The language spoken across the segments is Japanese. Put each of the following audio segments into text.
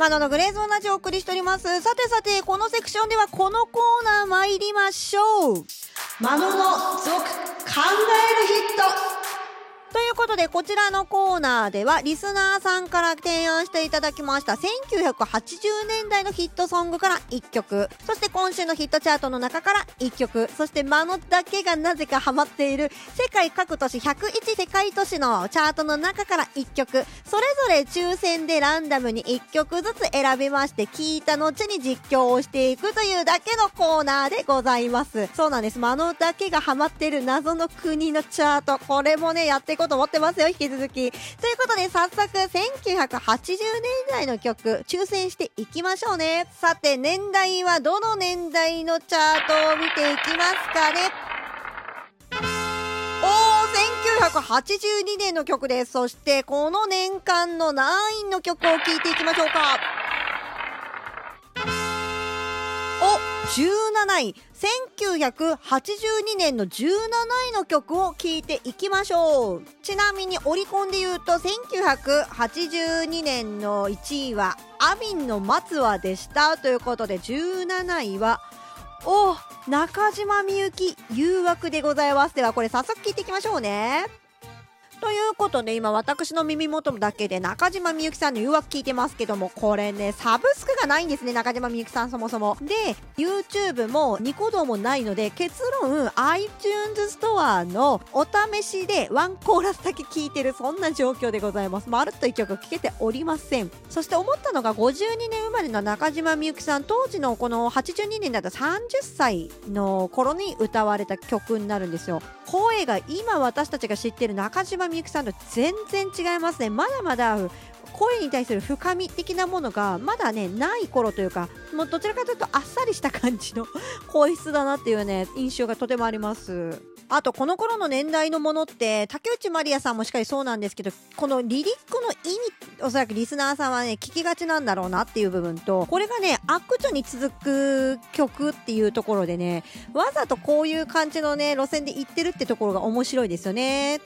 マノのグレーゾーンラジオをお送りしております。さてさて、このセクションではこのコーナー参りましょう。マノの続考えるヒットというということで、こちらのコーナーでは、リスナーさんから提案していただきました、1980年代のヒットソングから1曲、そして今週のヒットチャートの中から1曲、そしてマノだけがなぜかハマっている、世界各都市101世界都市のチャートの中から1曲、それぞれ抽選でランダムに1曲ずつ選びまして、聞いた後に実況をしていくというだけのコーナーでございます。そうなんです。マノだけがハマっている謎の国のチャート、これもね、やっていこうと思ってってますよ、引き続き。ということで、早速、1980年代の曲、抽選していきましょうね。さて、年代はどの年代のチャートを見ていきますかね。おー、1982年の曲です。そして、この年間の何位の曲を聴いていきましょうか。17位、1982年の17位の曲を聴いていきましょう。ちなみにオリコンで言うと、1982年の1位は、アビンの松はでした。ということで、17位は、お中島みゆき誘惑でございます。では、これ早速聴いていきましょうね。ということで今私の耳元だけで中島みゆきさんの誘惑聞いてますけどもこれねサブスクがないんですね中島みゆきさんそもそも。で YouTube もニコ動もないので結論 iTunes ストアのお試しでワンコーラスだけ聞いてるそんな状況でございます。まるっと1曲聴けておりません。そして思ったのが52年生まれの中島みゆきさん当時のこの82年だった30歳の頃に歌われた曲になるんですよ。声が今私たちが知ってる中島みゆきさんと全然違いますね。まだまだ声に対する深み的なものがまだねない頃というかもうどちらかというとあっさりした感じの 声質だなっていうね印象がとてもあります。あとこの頃の年代のものって竹内まりやさんもしっかりそうなんですけどこのリリックの意味おそらくリスナーさんはね聞きがちなんだろうなっていう部分とこれがね悪女に続く曲っていうところでねわざとこういう感じのね路線で行ってるってところが面白いですよね。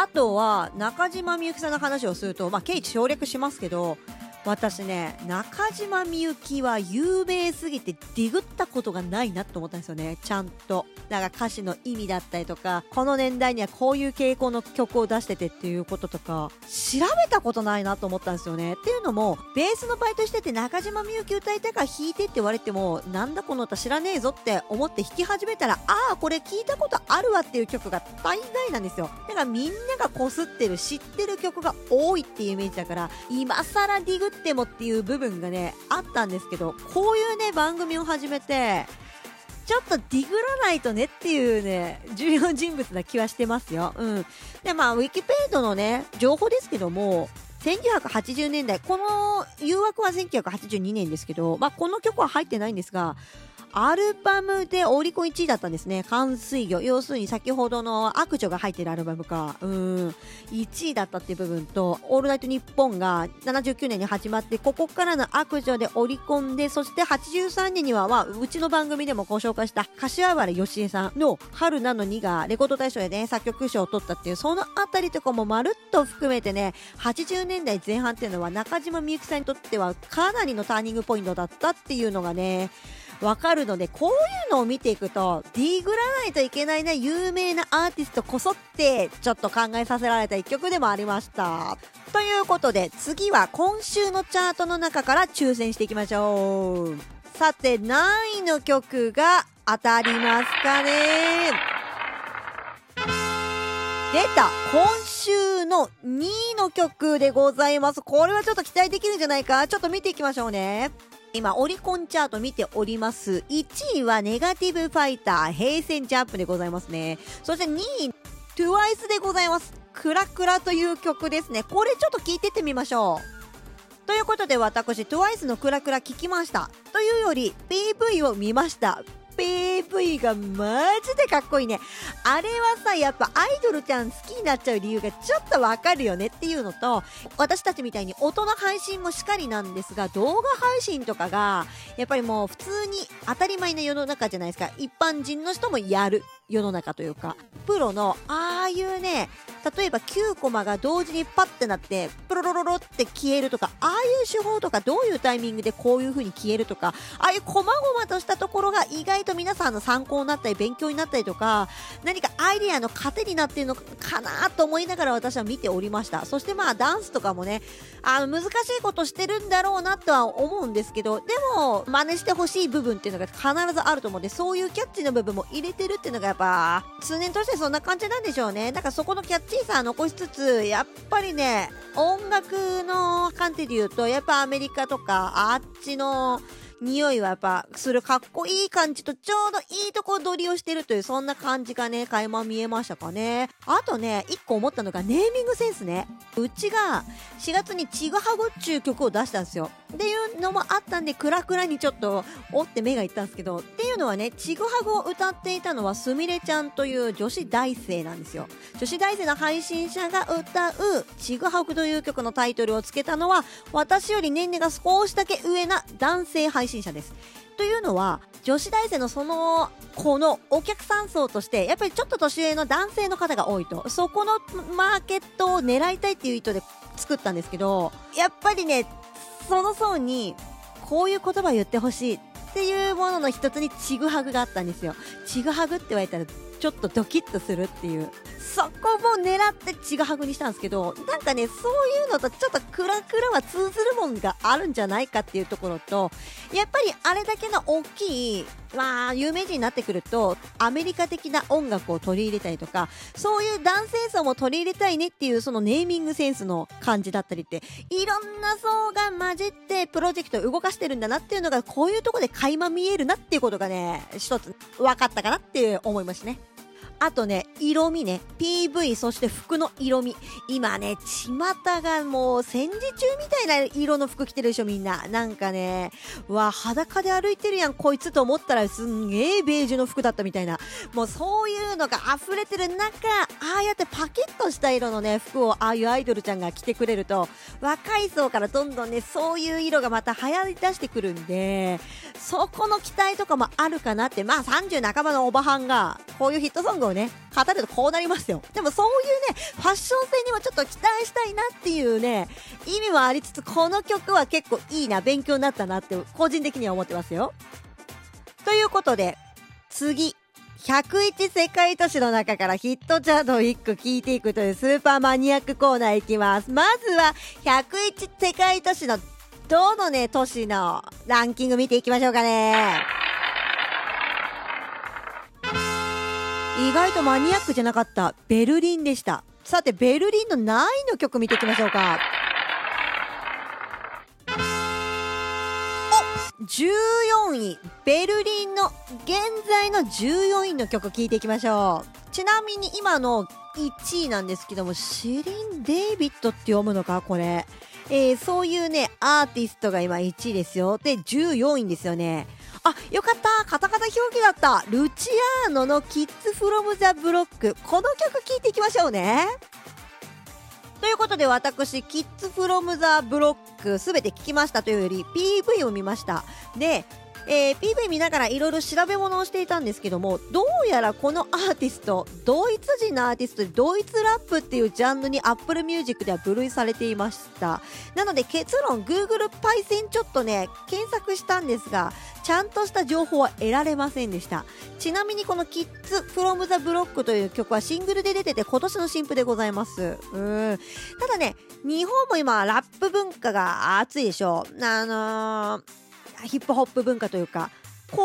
あとは中島みゆきさんの話をすると、まあ、ケイチ省略しますけど私ね中島みゆきは有名すぎてディグったことがないなと思ったんですよね。ちゃんと。だから歌詞の意味だったりとかこの年代にはこういう傾向の曲を出しててっていうこととか調べたことないなと思ったんですよね。っていうのもベースのバイトしてて中島みゆき歌いたいから弾いてって言われてもなんだこの歌知らねえぞって思って弾き始めたらああこれ聞いたことあるわっていう曲が大概なんですよ。だからみんながこすってる知ってる曲が多いっていうイメージだから今更ディグってもっていう部分がねあったんですけどこういうね番組を始めてちょっとディグらないとねっていうね、重要人物な気はしてますよ。うん。で、まあ、ウィキペイドのね、情報ですけども、1980年代、この誘惑は1982年ですけど、まあ、この曲は入ってないんですが、アルバムでオリコン1位だったんですね。淡水魚。要するに先ほどの悪女が入ってるアルバムか。うん。1位だったっていう部分と、オールナイトニッポンが79年に始まって、ここからの悪女でオリコンで、そして83年には、まあ、うちの番組でもご紹介した柏原芳恵さんの春なのにがレコード大賞でね、作曲賞を取ったっていう、そのあたりとかもまるっと含めてね、80年代前半っていうのは中島みゆきさんにとってはかなりのターニングポイントだったっていうのがね、わかるので、こういうのを見ていくと、ディグらないといけないな、有名なアーティストこそって、ちょっと考えさせられた一曲でもありました。ということで、次は今週のチャートの中から抽選していきましょう。さて、何位の曲が当たりますかね？出た今週の2位の曲でございます。これはちょっと期待できるんじゃないか？ちょっと見ていきましょうね。今、オリコンチャート見ております。1位はネガティブファイター、平成ジャンプでございますね。そして2位、トゥワイスでございます。クラクラという曲ですね。これちょっと聞いてってみましょう。ということで私、トゥワイスのクラクラ聞きました。というより、PV を見ました。MV がマジでかっこいいね。あれはさ、やっぱアイドルちゃん好きになっちゃう理由がちょっとわかるよねっていうのと、私たちみたいに音の配信もしかりなんですが、動画配信とかが、やっぱりもう普通に当たり前の世の中じゃないですか。一般人の人もやる。世の中というかプロのああいうね例えば9コマが同時にパッてなってプロロロロって消えるとかああいう手法とかどういうタイミングでこういう風に消えるとかああいう細々としたところが意外と皆さんの参考になったり勉強になったりとか何かアイデアの糧になっているのかなと思いながら私は見ておりました。そしてまあダンスとかもねあの難しいことしてるんだろうなとは思うんですけどでも真似してほしい部分っていうのが必ずあると思うんでそういうキャッチの部分も入れてるっていうのがやっぱ通年としてそんな感じなんでしょうね。だからそこのキャッチーさ残しつつやっぱりね音楽の観点で言うとやっぱアメリカとかあっちの匂いはやっぱするかっこいい感じとちょうどいいとこ取りをしてるというそんな感じがね垣間見えましたかね。あとね一個思ったのがネーミングセンスね。うちが4月にちぐはぐっちゅう曲を出したんですよ。っていうのもあったんでクラクラにちょっとおって目がいったんですけどっていうのはねちぐはぐを歌っていたのはすみれちゃんという女子大生なんですよ。女子大生の配信者が歌うちぐはぐという曲のタイトルをつけたのは私より年齢が少しだけ上な男性配信者です。というのは女子大生のその子のお客さん層としてやっぱりちょっと年上の男性の方が多いと。そこのマーケットを狙いたいっていう意図で作ったんですけどやっぱりねその層にこういう言葉を言ってほしいっていうものの一つにちぐはぐがあったんですよ。ちぐはぐって言われたらちょっとドキッとするっていうそこも狙ってちぐはぐにしたんですけどなんかねそういうのとちょっとクラクラは通ずるもんがあるんじゃないかっていうところとやっぱりあれだけの大きいまあ有名人になってくるとアメリカ的な音楽を取り入れたりとかそういう男性層も取り入れたいねっていうそのネーミングセンスの感じだったりっていろんな層が混じってプロジェクトを動かしてるんだなっていうのがこういうとこで垣間見えるなっていうことがね一つ分かったかなって思いましたね。あとね、色味ね。PV、そして服の色味。今ね、巷がもう戦時中みたいな色の服着てるでしょ、みんな。なんかね、わ、裸で歩いてるやん、こいつと思ったらすんげえベージュの服だったみたいな。もうそういうのが溢れてる中、ああやってパキッとした色のね、服をああいうアイドルちゃんが着てくれると、若い層からどんどんね、そういう色がまた流行り出してくるんで、そこの期待とかもあるかなって、まあ30半ばのおばはんが、こういうヒットソングをね、語るとこうなりますよ。でもそういうね、ファッション性にもちょっと期待したいなっていうね、意味もありつつ、この曲は結構いいな、勉強になったなって、個人的には思ってますよ。ということで、次。101世界都市の中からヒットチャートを1個聞いていくというスーパーマニアックコーナーいきます。まずは、101世界都市のどのね、都市のランキング見ていきましょうかね。意外とマニアックじゃなかったベルリンでした。さてベルリンの何位の曲見ていきましょうか。お14位。ベルリンの現在の14位の曲聴いていきましょう。ちなみに今の1位なんですけどもシリン・デイビッドって読むのかこれ。えー、そういうねアーティストが今1位ですよ。で14位ですよね。あよかった。カタカナ表記だった。ルチアーノの Kids from the Block。この曲聴いていきましょうね。ということで私 Kids from the Block すべて聞きましたというより PV を見ました。でえー、PV 見ながらいろいろ調べ物をしていたんですけどもどうやらこのアーティストドイツ人のアーティストでドイツラップっていうジャンルに Apple Music では分類されていました。なので結論 Google パイセンちょっとね検索したんですがちゃんとした情報は得られませんでした。ちなみにこの Kids from the Block という曲はシングルで出てて今年の新譜でございます。うん。ただね日本も今ラップ文化が熱いでしょ。うあのーヒップホップ文化というかこの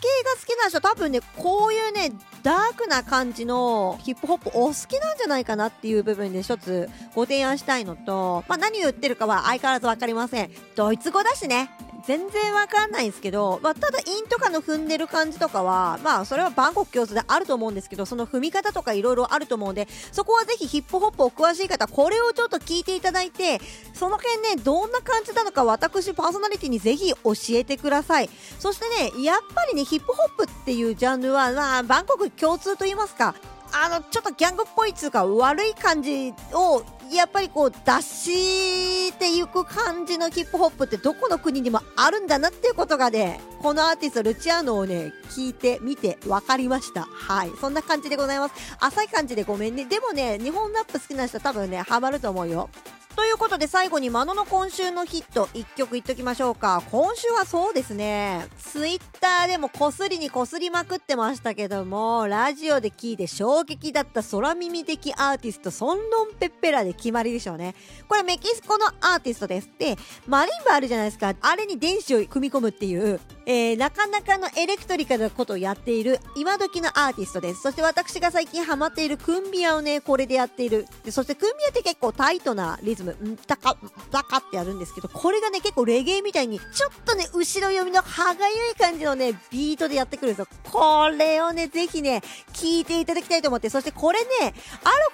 系が好きな人多分ねこういうねダークな感じのヒップホップお好きなんじゃないかなっていう部分で一つご提案したいのと、まあ、何を言ってるかは相変わらず分かりません。ドイツ語だしね。全然わかんないんですけど、まあ、ただ韻とかの踏んでる感じとかは、まあ、それは万国共通であると思うんですけど、その踏み方とかいろいろあると思うんで、そこはぜひヒップホップお詳しい方、これをちょっと聞いていただいて、その辺ね、どんな感じなのか私パーソナリティにぜひ教えてください。そしてね、やっぱりね、ヒップホップっていうジャンルは、まあ、万国共通と言いますか、あの、ちょっとギャングっぽいっつうか、悪い感じを、やっぱりこう、出していく感じのヒップホップってどこの国にもあるんだなっていうことがね、このアーティスト、ルチアーノをね、聞いてみて分かりました。はい。そんな感じでございます。浅い感じでごめんね。でもね、日本ラップ好きな人多分ね、ハマると思うよ。ということで最後にマノの今週のヒット1曲言っときましょうか。今週はそうですね。ツイッターでもこすりにこすりまくってましたけどもラジオで聞いて衝撃だった空耳的アーティストソンロンペッペラで決まりでしょうね。これメキシコのアーティストです。でマリンバあるじゃないですか。あれに電子を組み込むっていうえー、なかなかのエレクトリカなことをやっている今時のアーティストです。そして私が最近ハマっているクンビアをね、これでやっている。でそしてクンビアって結構タイトなリズム、んたか、たかってやるんですけど、これがね、結構レゲエみたいに、ちょっとね、後ろ読みの歯がゆい感じのね、ビートでやってくるんですよ。これをね、ぜひね、聞いていただきたいと思って、そしてこれね、ある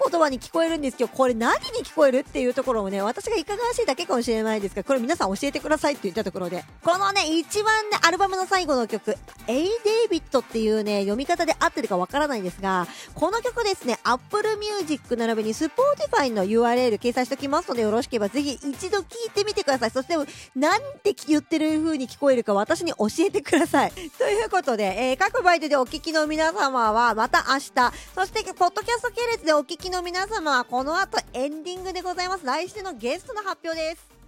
言葉に聞こえるんですけど、これ何に聞こえるっていうところをね、私がいかがわしいだけかもしれないですが、これ皆さん教えてくださいって言ったところで、このね、一番ね、アルバムの最後の曲、エイ・デイビットっていうね、読み方で合ってるかわからないんですが、この曲ですね、Apple Music 並びに Spotify の URL 掲載しておきますので、よろしければぜひ一度聞いてみてください。そして、なんて言ってる風に聞こえるか私に教えてください。ということで、えー、各バイトでお聞きの皆様はまた明日、そして、ポッドキャスト系列でお聞きの皆様はこの後エンディングでございます。来週のゲストの発表です。